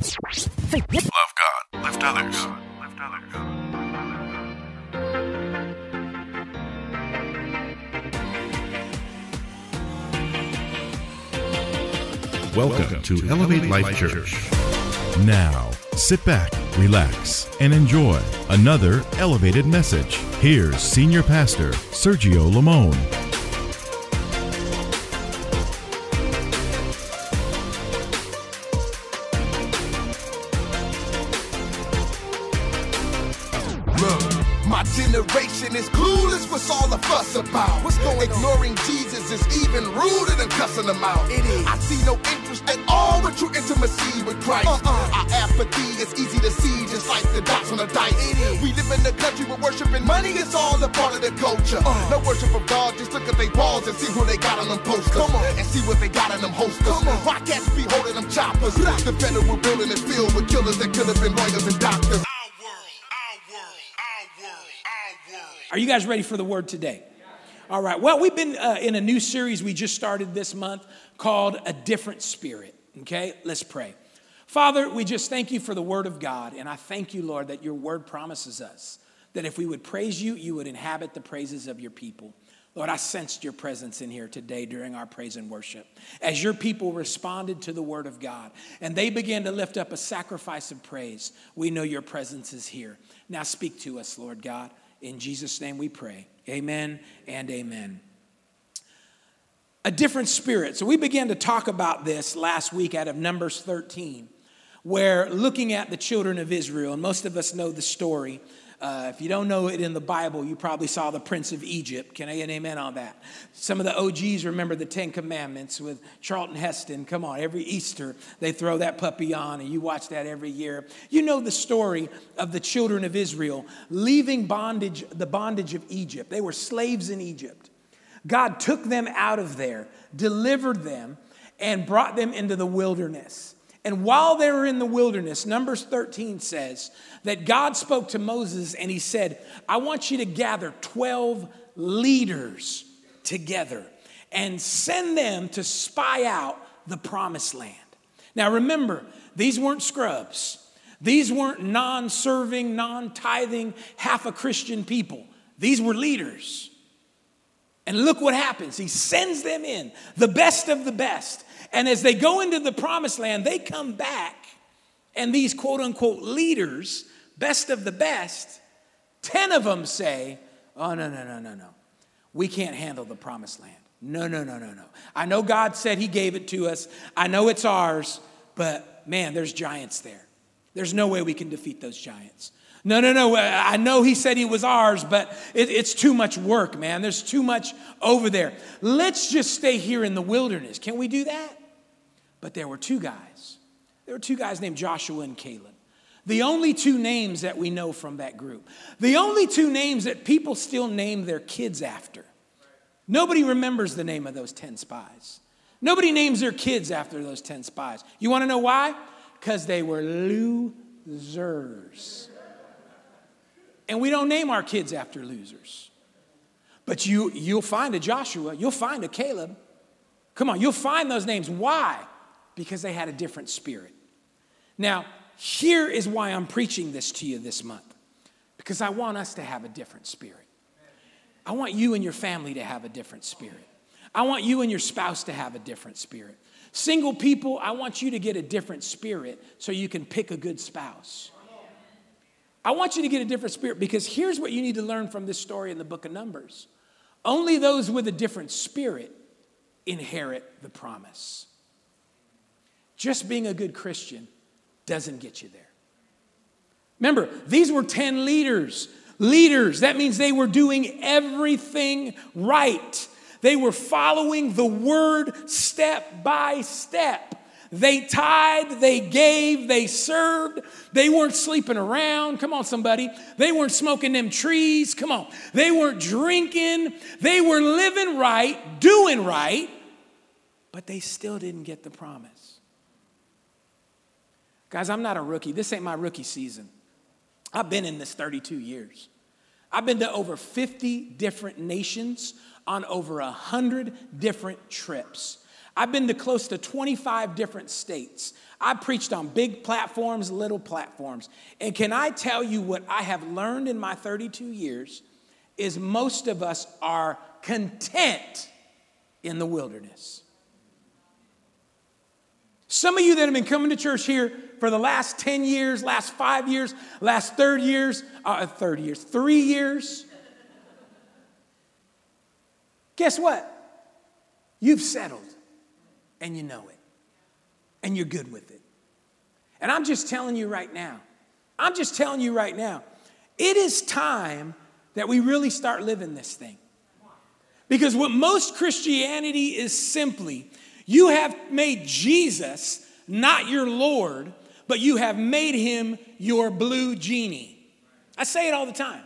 Love God. Lift others. Lift others. Welcome to Elevate Life Church. Now, sit back, relax, and enjoy another elevated message. Here's Senior Pastor Sergio Lamone. Ready for the word today? All right. Well, we've been uh, in a new series we just started this month called A Different Spirit. Okay, let's pray. Father, we just thank you for the word of God. And I thank you, Lord, that your word promises us that if we would praise you, you would inhabit the praises of your people. Lord, I sensed your presence in here today during our praise and worship. As your people responded to the word of God and they began to lift up a sacrifice of praise, we know your presence is here. Now speak to us, Lord God. In Jesus' name we pray. Amen and amen. A different spirit. So we began to talk about this last week out of Numbers 13, where looking at the children of Israel, and most of us know the story uh, if you don't know it in the Bible, you probably saw the Prince of Egypt. Can I get an amen on that? Some of the OGs remember the Ten Commandments with Charlton Heston. Come on, every Easter they throw that puppy on, and you watch that every year. You know the story of the children of Israel leaving bondage, the bondage of Egypt. They were slaves in Egypt. God took them out of there, delivered them, and brought them into the wilderness. And while they were in the wilderness, Numbers 13 says that God spoke to Moses and he said, I want you to gather 12 leaders together and send them to spy out the promised land. Now remember, these weren't scrubs. These weren't non serving, non tithing, half a Christian people. These were leaders. And look what happens. He sends them in, the best of the best. And as they go into the promised land, they come back, and these quote unquote leaders, best of the best, 10 of them say, Oh, no, no, no, no, no. We can't handle the promised land. No, no, no, no, no. I know God said He gave it to us, I know it's ours, but man, there's giants there. There's no way we can defeat those giants. No, no, no. I know he said he was ours, but it, it's too much work, man. There's too much over there. Let's just stay here in the wilderness. Can we do that? But there were two guys. There were two guys named Joshua and Caleb. The only two names that we know from that group. The only two names that people still name their kids after. Nobody remembers the name of those 10 spies. Nobody names their kids after those 10 spies. You want to know why? Because they were losers. And we don't name our kids after losers. But you, you'll find a Joshua, you'll find a Caleb. Come on, you'll find those names. Why? Because they had a different spirit. Now, here is why I'm preaching this to you this month because I want us to have a different spirit. I want you and your family to have a different spirit. I want you and your spouse to have a different spirit. Single people, I want you to get a different spirit so you can pick a good spouse. I want you to get a different spirit because here's what you need to learn from this story in the book of Numbers only those with a different spirit inherit the promise. Just being a good Christian doesn't get you there. Remember, these were 10 leaders. Leaders, that means they were doing everything right. They were following the word step by step. They tithed, they gave, they served. They weren't sleeping around. Come on, somebody. They weren't smoking them trees. Come on. They weren't drinking. They were living right, doing right, but they still didn't get the promise. Guys, I'm not a rookie. This ain't my rookie season. I've been in this 32 years. I've been to over 50 different nations on over 100 different trips. I've been to close to 25 different states. I preached on big platforms, little platforms. And can I tell you what I have learned in my 32 years is most of us are content in the wilderness. Some of you that have been coming to church here for the last 10 years, last five years, last third years, uh, third years, three years, guess what? You've settled and you know it and you're good with it. And I'm just telling you right now, I'm just telling you right now, it is time that we really start living this thing. Because what most Christianity is simply, you have made Jesus not your Lord, but you have made him your blue genie. I say it all the time.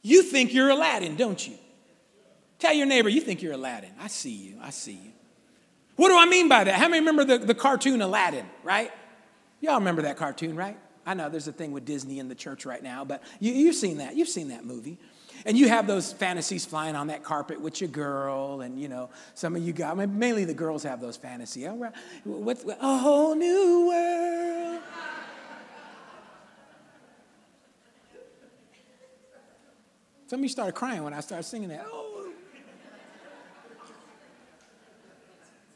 You think you're Aladdin, don't you? Tell your neighbor, you think you're Aladdin. I see you. I see you. What do I mean by that? How many remember the, the cartoon Aladdin, right? Y'all remember that cartoon, right? I know there's a thing with Disney in the church right now, but you, you've seen that. You've seen that movie. And you have those fantasies flying on that carpet with your girl, and you know, some of you got, mainly the girls have those fantasies. What's a whole new world? Some of you started crying when I started singing that. Oh.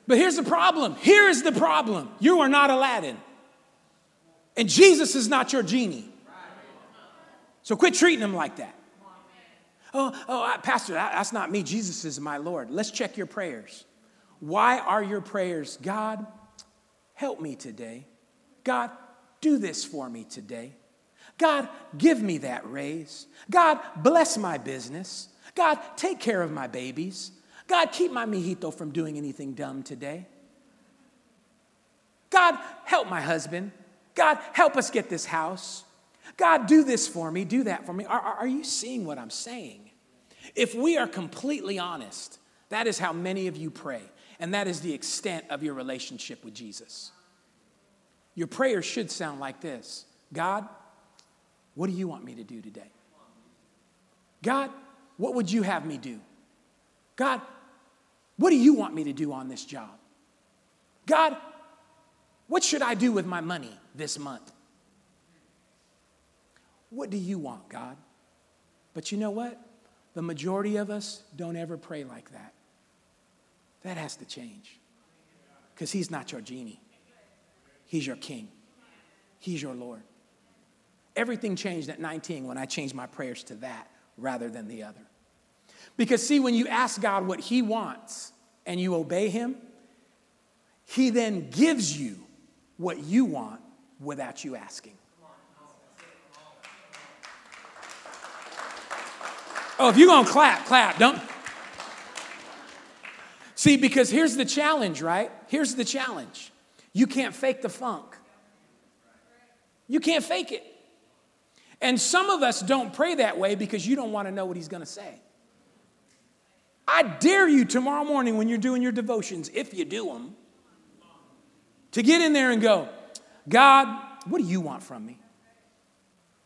But here's the problem. Here is the problem. You are not Aladdin. And Jesus is not your genie. So quit treating him like that. Oh, oh, Pastor, that's not me. Jesus is my Lord. Let's check your prayers. Why are your prayers, God, help me today? God, do this for me today. God, give me that raise. God, bless my business. God, take care of my babies. God, keep my mijito from doing anything dumb today. God, help my husband. God, help us get this house. God, do this for me, do that for me. Are, are you seeing what I'm saying? If we are completely honest, that is how many of you pray, and that is the extent of your relationship with Jesus. Your prayer should sound like this God, what do you want me to do today? God, what would you have me do? God, what do you want me to do on this job? God, what should I do with my money this month? What do you want, God? But you know what? The majority of us don't ever pray like that. That has to change. Because He's not your genie, He's your King, He's your Lord. Everything changed at 19 when I changed my prayers to that rather than the other. Because, see, when you ask God what He wants and you obey Him, He then gives you what you want without you asking. Oh, if you're going to clap, clap. Don't. See, because here's the challenge, right? Here's the challenge. You can't fake the funk. You can't fake it. And some of us don't pray that way because you don't want to know what he's going to say. I dare you tomorrow morning when you're doing your devotions, if you do them, to get in there and go, God, what do you want from me?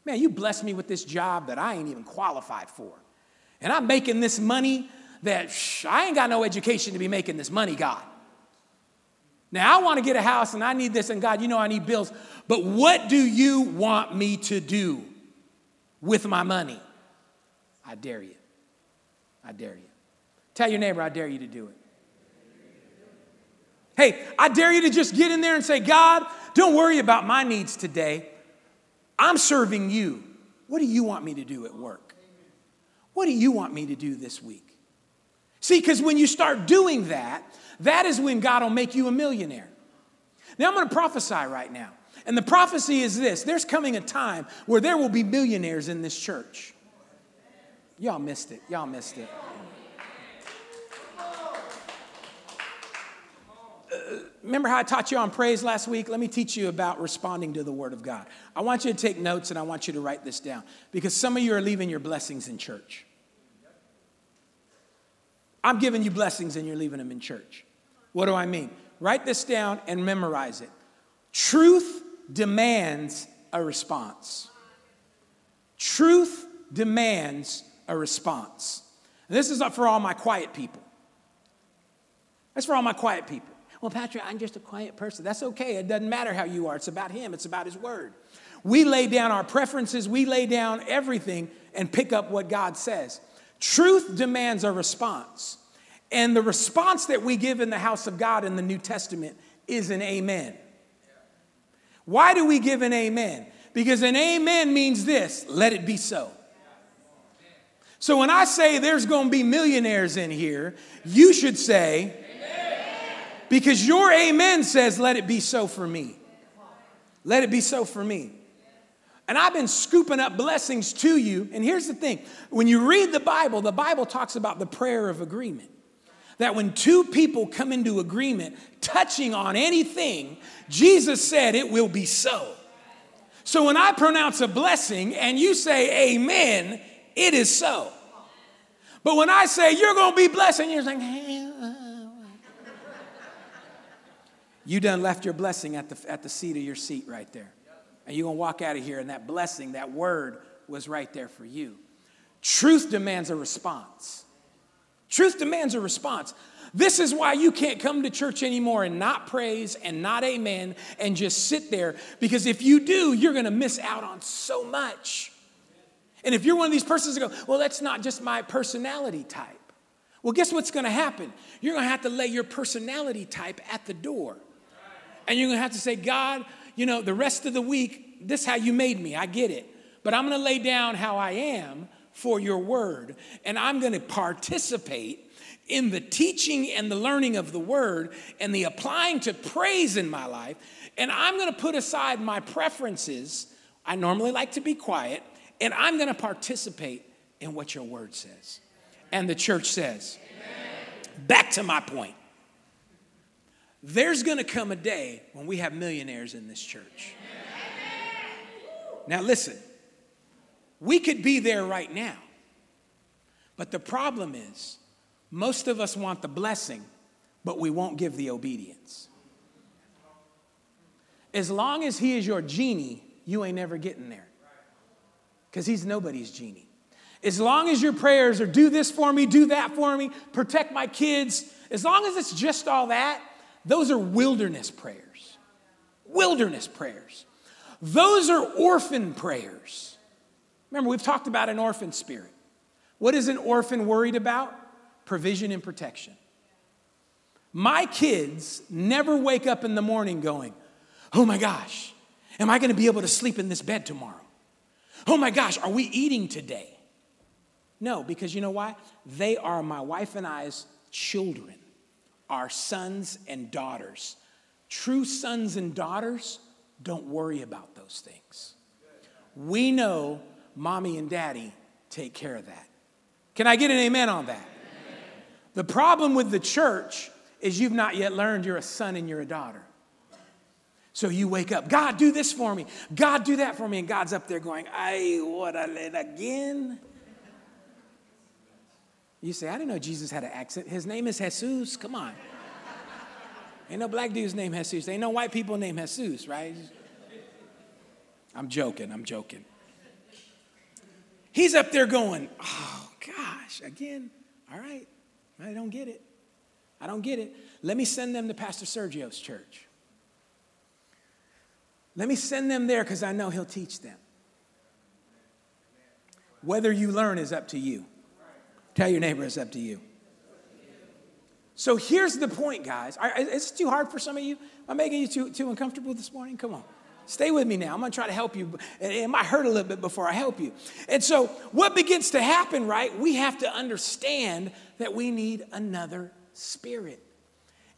Man, you blessed me with this job that I ain't even qualified for and I'm making this money that shh, I ain't got no education to be making this money, God. Now, I want to get a house and I need this, and God, you know I need bills, but what do you want me to do with my money? I dare you. I dare you. Tell your neighbor, I dare you to do it. Hey, I dare you to just get in there and say, God, don't worry about my needs today. I'm serving you. What do you want me to do at work? What do you want me to do this week? See, because when you start doing that, that is when God will make you a millionaire. Now, I'm going to prophesy right now. And the prophecy is this there's coming a time where there will be millionaires in this church. Y'all missed it. Y'all missed it. Remember how I taught you on praise last week? Let me teach you about responding to the Word of God. I want you to take notes and I want you to write this down because some of you are leaving your blessings in church. I'm giving you blessings and you're leaving them in church. What do I mean? Write this down and memorize it. Truth demands a response. Truth demands a response. And this is up for all my quiet people. That's for all my quiet people. Well, Patrick, I'm just a quiet person. That's okay. It doesn't matter how you are. It's about Him, it's about His Word. We lay down our preferences, we lay down everything and pick up what God says. Truth demands a response. And the response that we give in the house of God in the New Testament is an amen. Why do we give an amen? Because an amen means this let it be so. So when I say there's going to be millionaires in here, you should say, because your amen says, let it be so for me. Let it be so for me. And I've been scooping up blessings to you. And here's the thing when you read the Bible, the Bible talks about the prayer of agreement. That when two people come into agreement touching on anything, Jesus said it will be so. So when I pronounce a blessing and you say amen, it is so. But when I say you're going to be blessed and you're like, you done left your blessing at the, at the seat of your seat right there. And you're going to walk out of here, and that blessing, that word was right there for you. Truth demands a response. Truth demands a response. This is why you can't come to church anymore and not praise and not amen and just sit there because if you do, you're going to miss out on so much. And if you're one of these persons that go, well, that's not just my personality type. Well, guess what's going to happen? You're going to have to lay your personality type at the door. And you're going to have to say, God, you know, the rest of the week, this is how you made me. I get it. But I'm going to lay down how I am for your word. And I'm going to participate in the teaching and the learning of the word and the applying to praise in my life. And I'm going to put aside my preferences. I normally like to be quiet. And I'm going to participate in what your word says. And the church says, Amen. back to my point. There's going to come a day when we have millionaires in this church. Now, listen, we could be there right now. But the problem is, most of us want the blessing, but we won't give the obedience. As long as he is your genie, you ain't never getting there. Because he's nobody's genie. As long as your prayers are do this for me, do that for me, protect my kids, as long as it's just all that, those are wilderness prayers. Wilderness prayers. Those are orphan prayers. Remember, we've talked about an orphan spirit. What is an orphan worried about? Provision and protection. My kids never wake up in the morning going, Oh my gosh, am I gonna be able to sleep in this bed tomorrow? Oh my gosh, are we eating today? No, because you know why? They are my wife and I's children our sons and daughters. True sons and daughters don't worry about those things. We know mommy and daddy take care of that. Can I get an amen on that? The problem with the church is you've not yet learned you're a son and you're a daughter. So you wake up, God, do this for me. God, do that for me. And God's up there going, I what I let again. You say, I didn't know Jesus had an accent. His name is Jesus. Come on. Ain't no black dudes named Jesus. Ain't no white people named Jesus, right? I'm joking. I'm joking. He's up there going, oh gosh, again. All right. I don't get it. I don't get it. Let me send them to Pastor Sergio's church. Let me send them there because I know he'll teach them. Whether you learn is up to you. Tell your neighbor it's up to you. So here's the point, guys. Is it too hard for some of you? Am I making you too, too uncomfortable this morning? Come on. Stay with me now. I'm going to try to help you. It might hurt a little bit before I help you. And so, what begins to happen, right? We have to understand that we need another spirit.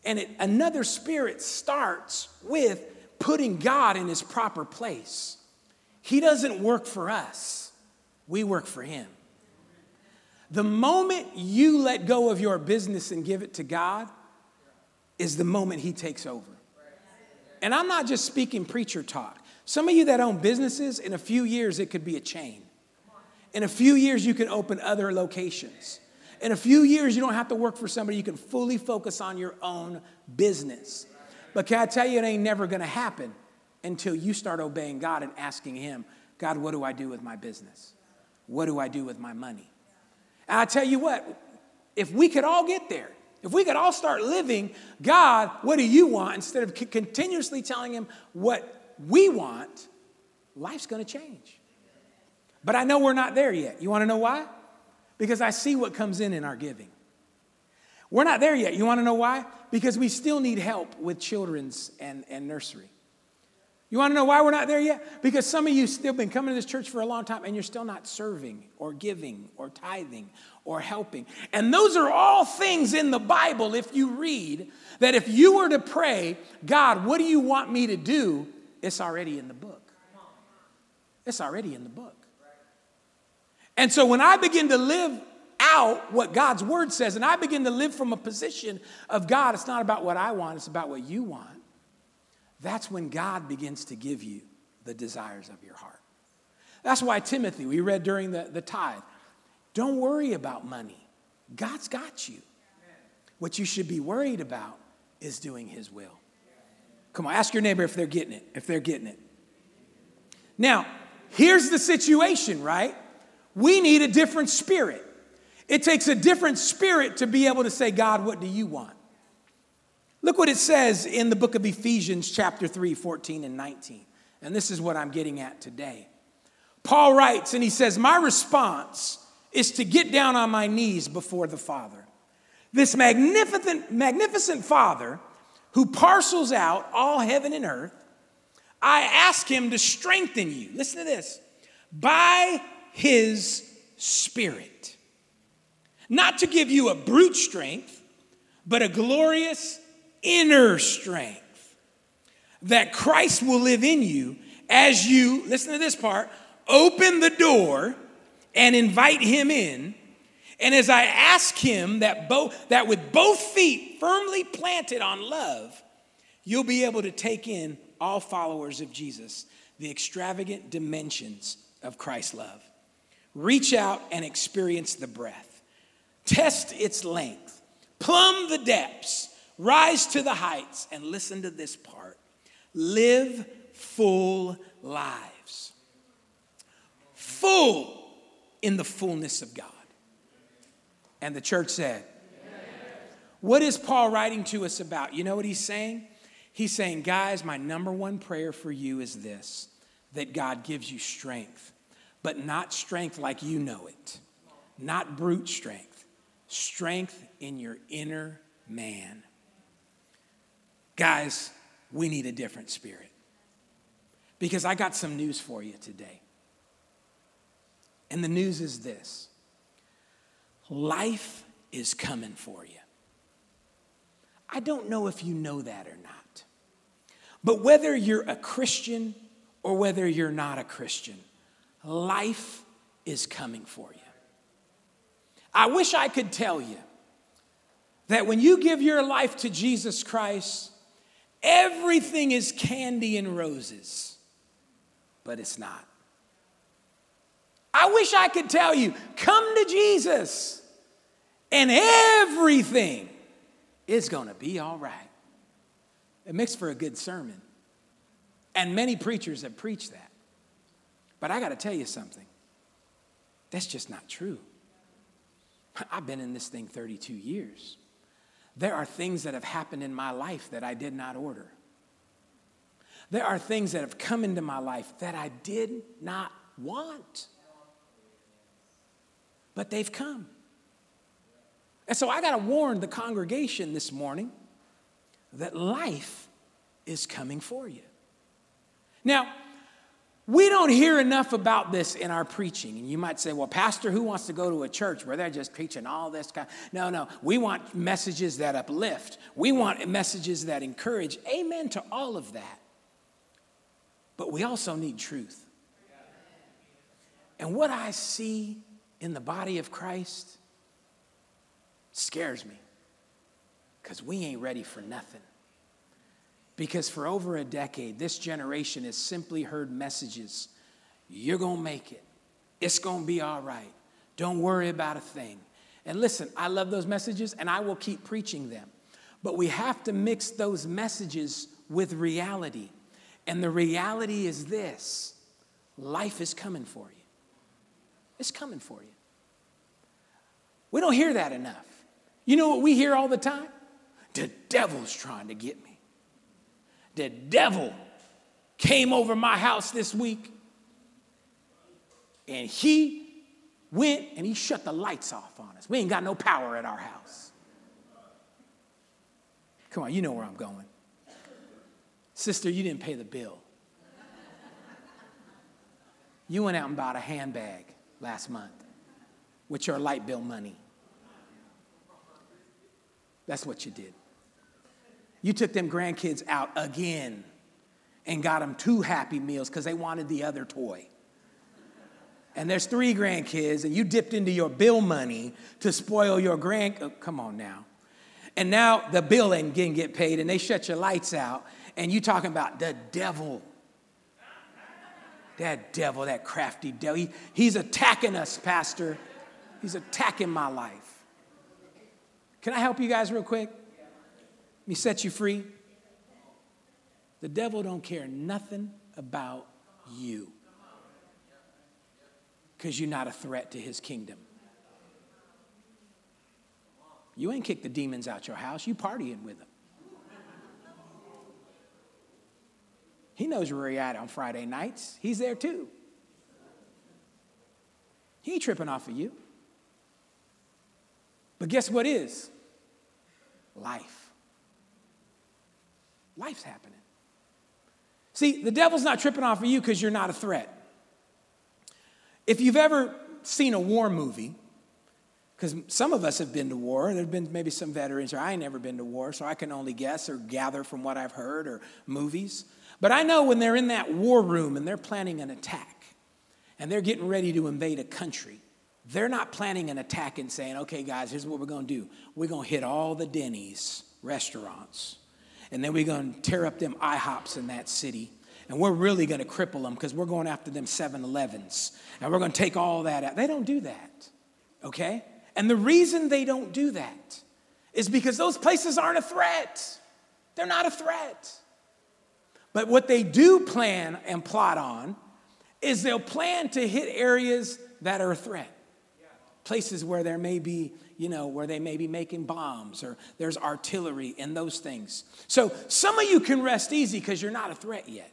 And it, another spirit starts with putting God in his proper place. He doesn't work for us, we work for him. The moment you let go of your business and give it to God is the moment He takes over. And I'm not just speaking preacher talk. Some of you that own businesses, in a few years, it could be a chain. In a few years, you can open other locations. In a few years, you don't have to work for somebody. You can fully focus on your own business. But can I tell you, it ain't never to happen until you start obeying God and asking Him, God, what do I do with my business? What do I do with my money? And I tell you what, if we could all get there, If we could all start living, God, what do you want, instead of c- continuously telling Him what we want, life's gonna change. But I know we're not there yet. You wanna know why? Because I see what comes in in our giving. We're not there yet. You wanna know why? Because we still need help with children's and, and nursery. You want to know why we're not there yet? Because some of you still been coming to this church for a long time and you're still not serving or giving or tithing or helping. And those are all things in the Bible, if you read, that if you were to pray, God, what do you want me to do? It's already in the book. It's already in the book. And so when I begin to live out what God's word says, and I begin to live from a position of God, it's not about what I want, it's about what you want that's when God begins to give you the desires of your heart. That's why Timothy, we read during the, the tithe, don't worry about money. God's got you. What you should be worried about is doing his will. Come on, ask your neighbor if they're getting it, if they're getting it. Now, here's the situation, right? We need a different spirit. It takes a different spirit to be able to say, God, what do you want? Look what it says in the book of Ephesians, chapter 3, 14 and 19. And this is what I'm getting at today. Paul writes, and he says, My response is to get down on my knees before the Father. This magnificent, magnificent Father who parcels out all heaven and earth, I ask him to strengthen you. Listen to this by his Spirit. Not to give you a brute strength, but a glorious inner strength that Christ will live in you as you, listen to this part, open the door and invite him in. And as I ask him that both that with both feet firmly planted on love, you'll be able to take in all followers of Jesus, the extravagant dimensions of Christ's love. Reach out and experience the breath. Test its length. Plumb the depths Rise to the heights and listen to this part. Live full lives. Full in the fullness of God. And the church said, What is Paul writing to us about? You know what he's saying? He's saying, Guys, my number one prayer for you is this that God gives you strength, but not strength like you know it, not brute strength, strength in your inner man. Guys, we need a different spirit. Because I got some news for you today. And the news is this life is coming for you. I don't know if you know that or not. But whether you're a Christian or whether you're not a Christian, life is coming for you. I wish I could tell you that when you give your life to Jesus Christ, Everything is candy and roses, but it's not. I wish I could tell you, come to Jesus and everything is going to be all right. It makes for a good sermon. And many preachers have preached that. But I got to tell you something that's just not true. I've been in this thing 32 years. There are things that have happened in my life that I did not order. There are things that have come into my life that I did not want, but they've come. And so I got to warn the congregation this morning that life is coming for you. Now, we don't hear enough about this in our preaching. And you might say, well, Pastor, who wants to go to a church where they're just preaching all this kind? No, no. We want messages that uplift. We want messages that encourage. Amen to all of that. But we also need truth. And what I see in the body of Christ scares me because we ain't ready for nothing. Because for over a decade, this generation has simply heard messages you're gonna make it, it's gonna be all right, don't worry about a thing. And listen, I love those messages and I will keep preaching them. But we have to mix those messages with reality. And the reality is this life is coming for you. It's coming for you. We don't hear that enough. You know what we hear all the time? The devil's trying to get me. The devil came over my house this week and he went and he shut the lights off on us. We ain't got no power at our house. Come on, you know where I'm going. Sister, you didn't pay the bill. You went out and bought a handbag last month with your light bill money. That's what you did. You took them grandkids out again and got them two happy meals because they wanted the other toy. And there's three grandkids, and you dipped into your bill money to spoil your grand. Oh, come on now. And now the bill ain't getting get paid, and they shut your lights out, and you talking about the devil. That devil, that crafty devil. He, he's attacking us, Pastor. He's attacking my life. Can I help you guys real quick? Me set you free. The devil don't care nothing about you because you're not a threat to his kingdom. You ain't kicked the demons out your house, you partying with them. He knows where you're at on Friday nights. He's there too. He ain't tripping off of you. But guess what is? Life. Life's happening. See, the devil's not tripping off of you because you're not a threat. If you've ever seen a war movie, because some of us have been to war, there have been maybe some veterans, or I ain't never been to war, so I can only guess or gather from what I've heard or movies. But I know when they're in that war room and they're planning an attack and they're getting ready to invade a country, they're not planning an attack and saying, okay, guys, here's what we're to do. We're to hit all the Denny's restaurants, and then we're going to tear up them IHOPs in that city. And we're really going to cripple them because we're going after them 7 Elevens. And we're going to take all that out. They don't do that, okay? And the reason they don't do that is because those places aren't a threat. They're not a threat. But what they do plan and plot on is they'll plan to hit areas that are a threat places where there may be, you know, where they may be making bombs or there's artillery and those things. So some of you can rest easy because you're not a threat yet.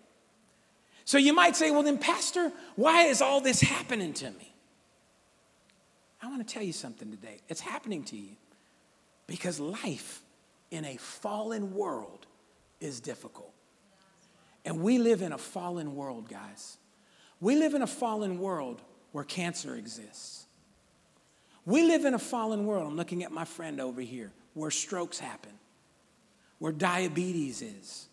So you might say, well, then, Pastor, why is all this happening to me? I want to tell you something today. It's happening to you because life in a fallen world is difficult. And we live in a fallen world, guys. We live in a fallen world where cancer exists we live in a fallen world. I'm looking at my friend over here where strokes happen, where diabetes is.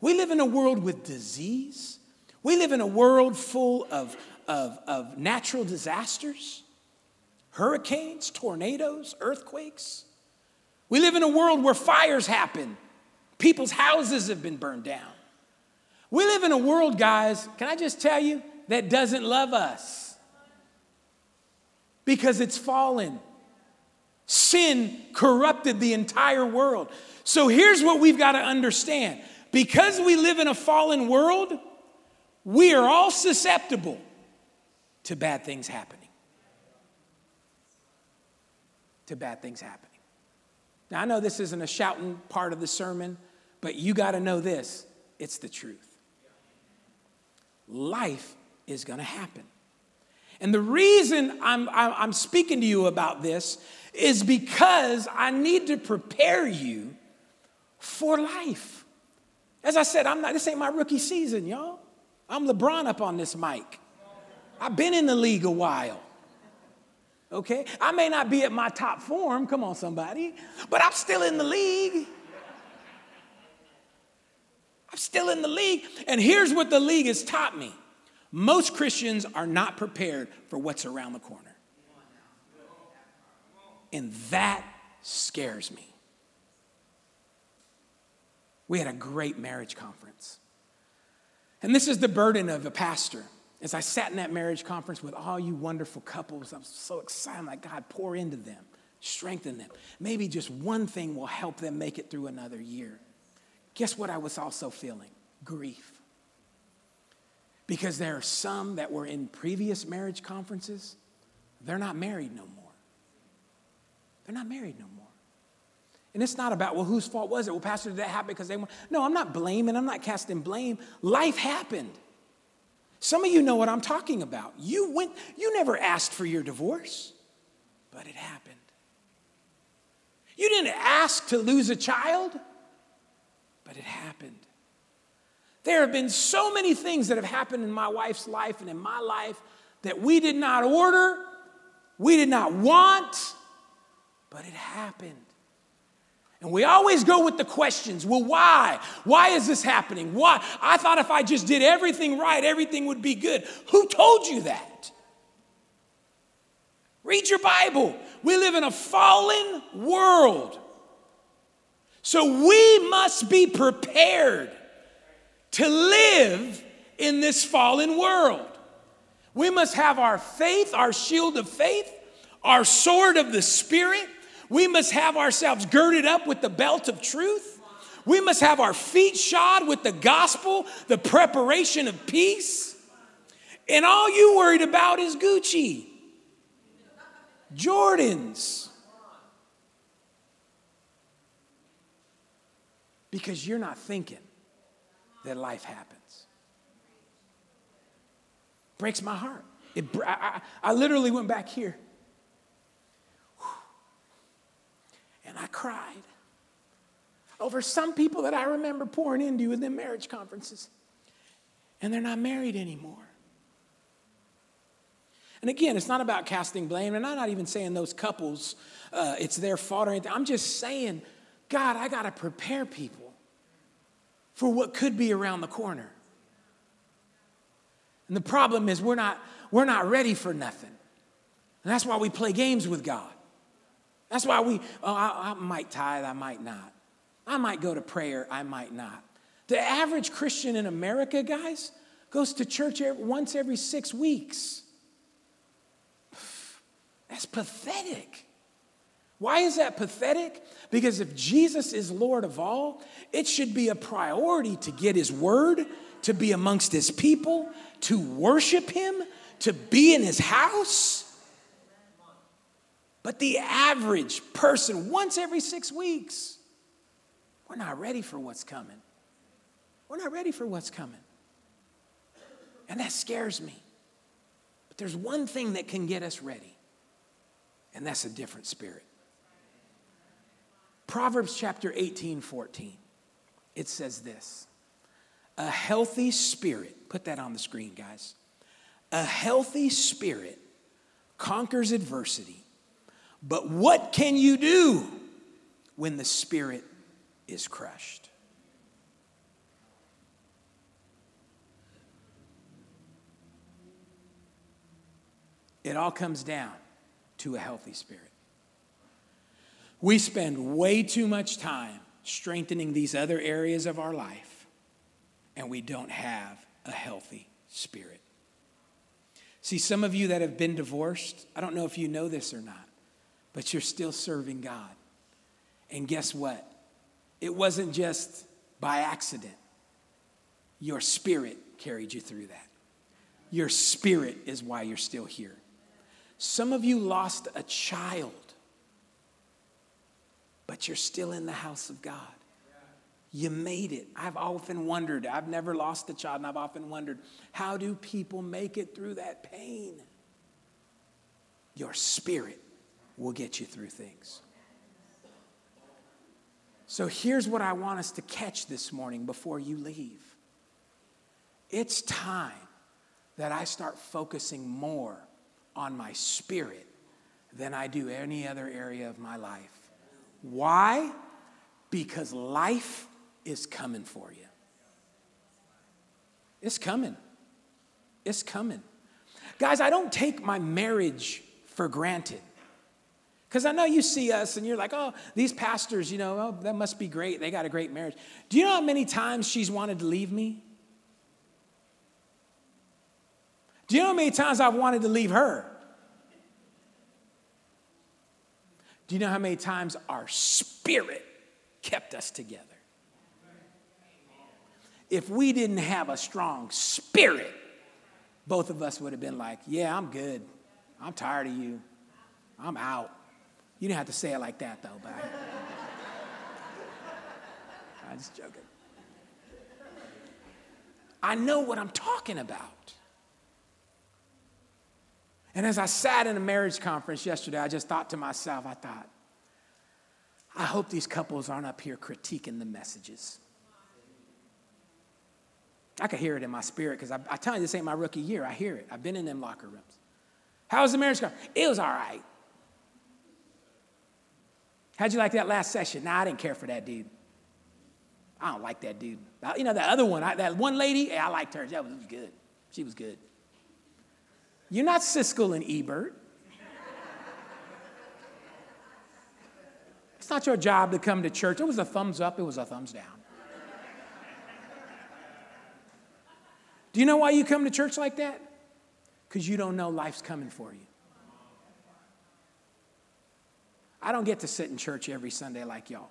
We live in a world with disease. We live in a world full of, of, of natural disasters, hurricanes, tornadoes, earthquakes. We live in a world where fires happen, people's houses have been burned down. We live in a world, guys, can I just tell you, that doesn't love us because it's fallen. Sin corrupted the entire world. So here's what we've got to understand because we live in a fallen world, we are all susceptible to bad things happening. To bad things happening. Now, I know this isn't a shouting part of the sermon, but you got to know this it's the truth. Life is going to happen. And the reason I'm, I'm speaking to you about this is because I need to prepare you for life. As I said, I'm not, this ain't my rookie season, y'all. I'm LeBron up on this mic. I've been in the league a while. Okay? I may not be at my top form, come on, somebody, but I'm still in the league. I'm still in the league. And here's what the league has taught me most Christians are not prepared for what's around the corner. And that scares me. We had a great marriage conference. And this is the burden of a pastor. As I sat in that marriage conference with all you wonderful couples, I'm so excited. Like, God, pour into them, strengthen them. Maybe just one thing will help them make it through another year. Guess what I was also feeling? Grief. Because there are some that were in previous marriage conferences, they're not married no more. They're not married no more. And it's not about, well, whose fault was it? Well, Pastor, did that happen because they want. No, I'm not blaming, I'm not casting blame. Life happened. Some of you know what I'm talking about. You went, you never asked for your divorce, but it happened. You didn't ask to lose a child, but it happened. There have been so many things that have happened in my wife's life and in my life that we did not order, we did not want, but it happened. And we always go with the questions. Well, why? Why is this happening? Why? I thought if I just did everything right, everything would be good. Who told you that? Read your Bible. We live in a fallen world. So we must be prepared to live in this fallen world. We must have our faith, our shield of faith, our sword of the Spirit, we must have ourselves girded up with the belt of truth. We must have our feet shod with the gospel, the preparation of peace. And all you worried about is Gucci, Jordans. Because you're not thinking that life happens. Breaks my heart. It, I, I, literally went back here And I cried over some people that I remember pouring into in the marriage conferences. And they're not married anymore. And again, it's not about casting blame, and I'm not even saying those couples, uh, it's their fault or anything. I'm just saying, God, I got to prepare people for what could be around the corner. And the problem is, we're not, we're not ready for nothing. And that's why we play games with God. That's why we, oh, I, I might tithe, I might not. I might go to prayer, I might not. The average Christian in America, guys, goes to church once every six weeks. That's pathetic. Why is that pathetic? Because if Jesus is Lord of all, it should be a priority to get his word, to be amongst his people, to worship him, to be in his house. But the average person, once every six weeks, we're not ready for what's coming. We're not ready for what's coming. And that scares me. But there's one thing that can get us ready, and that's a different spirit. Proverbs chapter 18, 14. It says this A healthy spirit, put that on the screen, guys. A healthy spirit conquers adversity but what can you do when the spirit is crushed? It all comes down to a healthy spirit. We spend way too much time strengthening these other areas of our life, and we don't have a healthy spirit. See, some of you that have been divorced, I don't know if you know this or not, but you're still serving God. And guess what? It wasn't just by accident. Your spirit carried you through that. Your spirit is why you're still here. Some of you lost a child, but you're still in the house of God. You made it. I've often wondered, I've never lost a child, and I've often wondered, how do people make it through that pain? Your spirit will get you through things. So here's what I want us to catch this morning before you leave. It's time that I start focusing more on my spirit than I do any other area of my life. Why? Because life is coming for you. It's coming. It's coming. Guys, I don't take my marriage for granted. Because I know you see us and you're like, oh, these pastors, you know, oh, that must be great. They got a great marriage. Do you know how many times she's wanted to leave me? Do you know how many times I've wanted to leave her? Do you know how many times our spirit kept us together? If we didn't have a strong spirit, both of us would have been like, yeah, I'm good. I'm tired of you. I'm out. You didn't have to say it like that, though, but. I'm just joking. I know what I'm talking about. And as I sat in a marriage conference yesterday, I just thought to myself, I thought, I hope these couples aren't up here critiquing the messages. I could hear it in my spirit because I, I tell you, this ain't my rookie year. I hear it. I've been in them locker rooms. How was the marriage conference? It was all right. How'd you like that last session? Nah, I didn't care for that dude. I don't like that dude. You know, that other one, I, that one lady, yeah, I liked her. That was, was good. She was good. You're not Siskel and Ebert. It's not your job to come to church. It was a thumbs up, it was a thumbs down. Do you know why you come to church like that? Because you don't know life's coming for you. I don't get to sit in church every Sunday like y'all.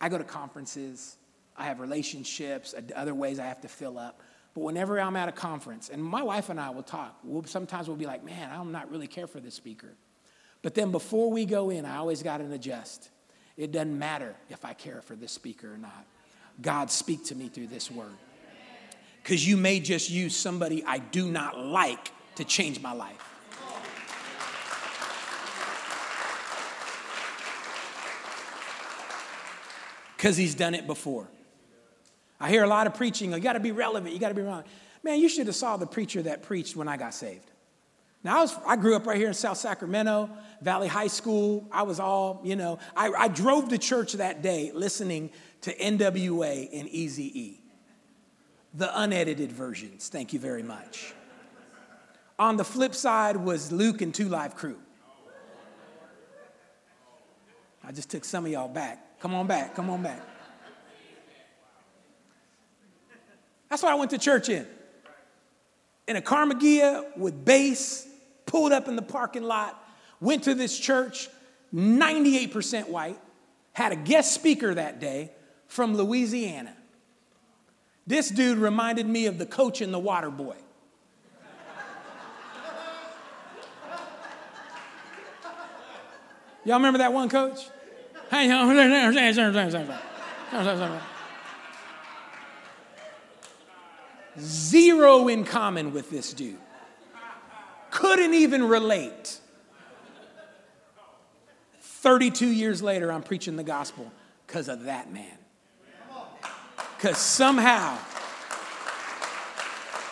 I go to conferences, I have relationships, other ways I have to fill up. But whenever I'm at a conference, and my wife and I will talk, we'll, sometimes we'll be like, man, I'm not really care for this speaker. But then before we go in, I always got to adjust. It doesn't matter if I care for this speaker or not. God, speak to me through this word. Because you may just use somebody I do not like to change my life. Because he's done it before. I hear a lot of preaching, you gotta be relevant, you gotta be relevant. Man, you should have saw the preacher that preached when I got saved. Now, I, was, I grew up right here in South Sacramento, Valley High School. I was all, you know, I, I drove to church that day listening to NWA and Easy E, the unedited versions. Thank you very much. On the flip side was Luke and Two Live Crew. I just took some of y'all back. Come on back, come on back. That's what I went to church in. In a Karmann Ghia with bass, pulled up in the parking lot, went to this church, 98% white, had a guest speaker that day from Louisiana. This dude reminded me of the coach in The Water Boy. Y'all remember that one coach? Hey, Zero in common with this dude. Couldn't even relate. 32 years later, I'm preaching the gospel because of that man. Because somehow,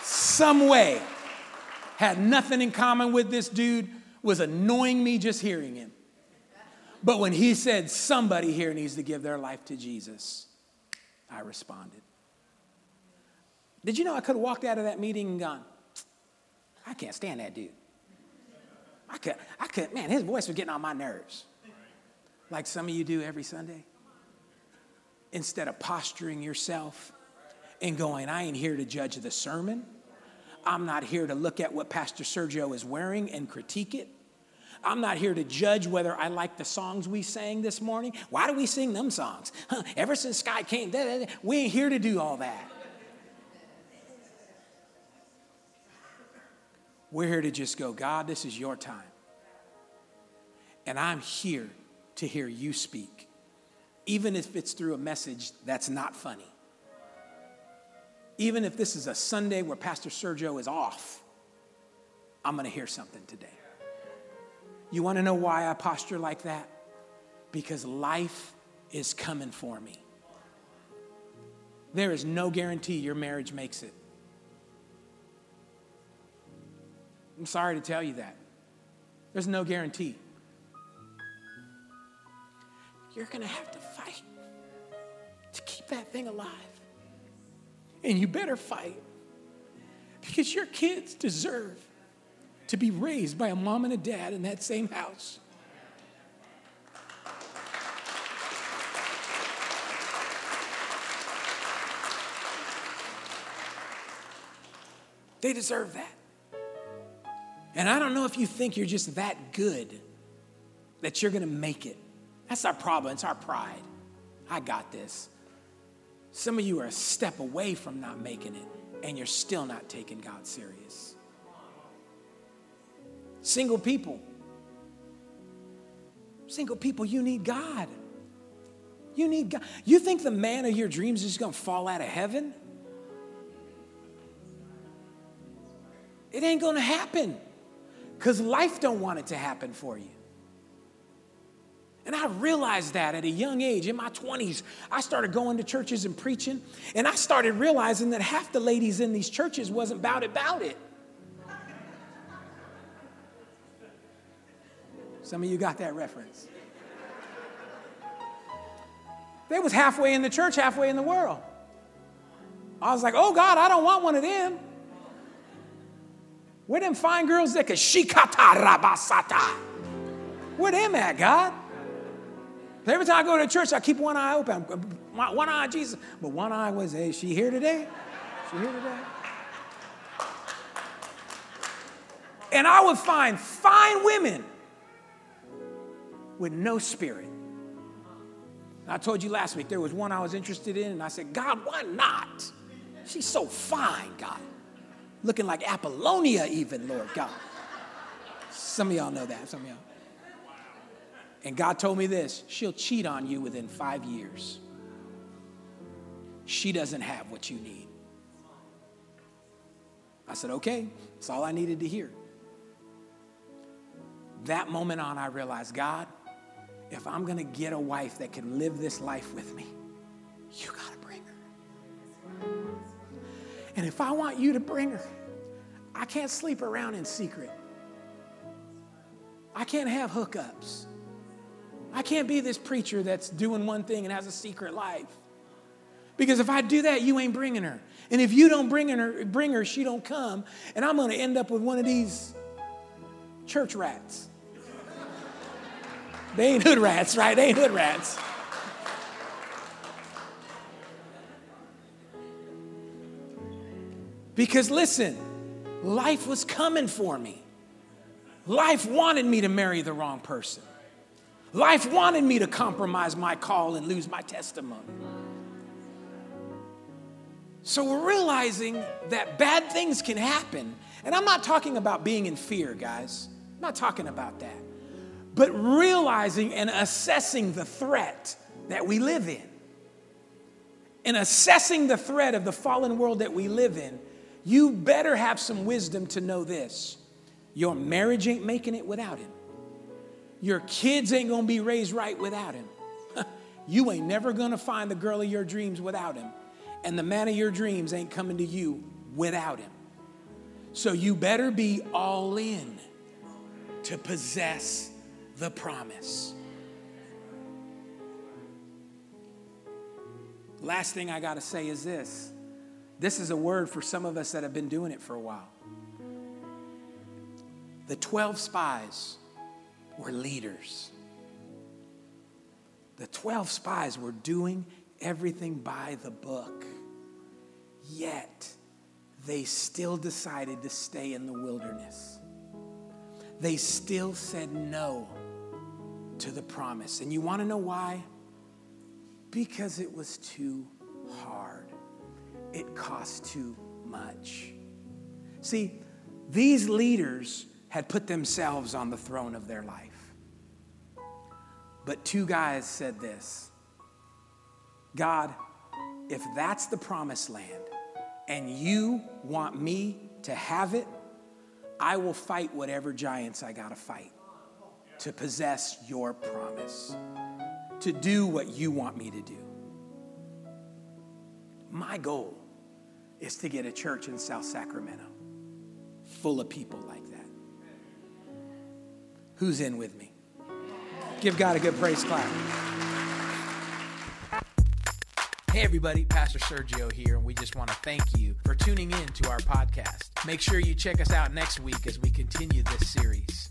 some way, had nothing in common with this dude, was annoying me just hearing him. But when he said, somebody here needs to give their life to Jesus, I responded. Did you know I could have walked out of that meeting and gone, I can't stand that dude. I could, I could, man, his voice was getting on my nerves. Like some of you do every Sunday. Instead of posturing yourself and going, I ain't here to judge the sermon. I'm not here to look at what Pastor Sergio is wearing and critique it. I'm not here to judge whether I like the songs we sang this morning. Why do we sing them songs? Huh, ever since Sky came, we ain't here to do all that. We're here to just go, God, this is your time. And I'm here to hear you speak, even if it's through a message that's not funny. Even if this is a Sunday where Pastor Sergio is off, I'm to hear something today. You want to know why I posture like that? Because life is coming for me. There is no guarantee your marriage makes it. I'm sorry to tell you that. There's no guarantee. You're going to have to fight to keep that thing alive. And you better fight because your kids deserve to be raised by a mom and a dad in that same house. They deserve that. And I don't know if you think you're just that good that you're going to make it. That's our problem. It's our pride. I got this. Some of you are a step away from not making it, and you're still not taking God serious. Single people. Single people, you need God. You need God. You think the man of your dreams is going to fall out of heaven? It ain't going to happen because life don't want it to happen for you. And I realized that at a young age, in my 20s, I started going to churches and preaching, and I started realizing that half the ladies in these churches wasn't about it, about it. Some of you got that reference. They was halfway in the church, halfway in the world. I was like, oh God, I don't want one of them. Where them fine girls that could shikata rabasata? Where them at, God? Every time I go to church, I keep one eye open. One eye Jesus, but one eye was, hey, she here today? She here today? And I would find fine women with no spirit. I told you last week there was one I was interested in, and I said, God, why not? She's so fine, God. Looking like Apollonia, even, Lord God. Some of y'all know that. Some of y'all. And God told me this she'll cheat on you within five years. She doesn't have what you need. I said, okay, that's all I needed to hear. That moment on, I realized, God, if I'm gonna get a wife that can live this life with me, you gotta bring her. And if I want you to bring her, I can't sleep around in secret. I can't have hookups. I can't be this preacher that's doing one thing and has a secret life. Because if I do that, you ain't bringing her. And if you don't bring her, bring her, she don't come, and I'm going to end up with one of these church rats. They ain't hood rats, right? They ain't hood rats. Because listen, life was coming for me. Life wanted me to marry the wrong person. Life wanted me to compromise my call and lose my testimony. So we're realizing that bad things can happen. And I'm not talking about being in fear, guys. I'm not talking about that. But realizing and assessing the threat that we live in. And assessing the threat of the fallen world that we live in, you better have some wisdom to know this. Your marriage ain't making it without him. Your kids ain't gonna be raised right without him. you ain't never gonna find the girl of your dreams without him. And the man of your dreams ain't coming to you without him. So you better be all in to possess the promise. Last thing I gotta say is this this is a word for some of us that have been doing it for a while. The 12 spies were leaders. The 12 spies were doing everything by the book, yet they still decided to stay in the wilderness. They still said no to the promise. And you want to know why? Because it was too hard, it cost too much. See, these leaders had put themselves on the throne of their life. But two guys said this God, if that's the promised land and you want me to have it, I will fight whatever giants I got to fight to possess your promise, to do what you want me to do. My goal is to get a church in South Sacramento full of people like that. Who's in with me? Give God a good praise clap. Hey, everybody, Pastor Sergio here, and we just want to thank you for tuning in to our podcast. Make sure you check us out next week as we continue this series.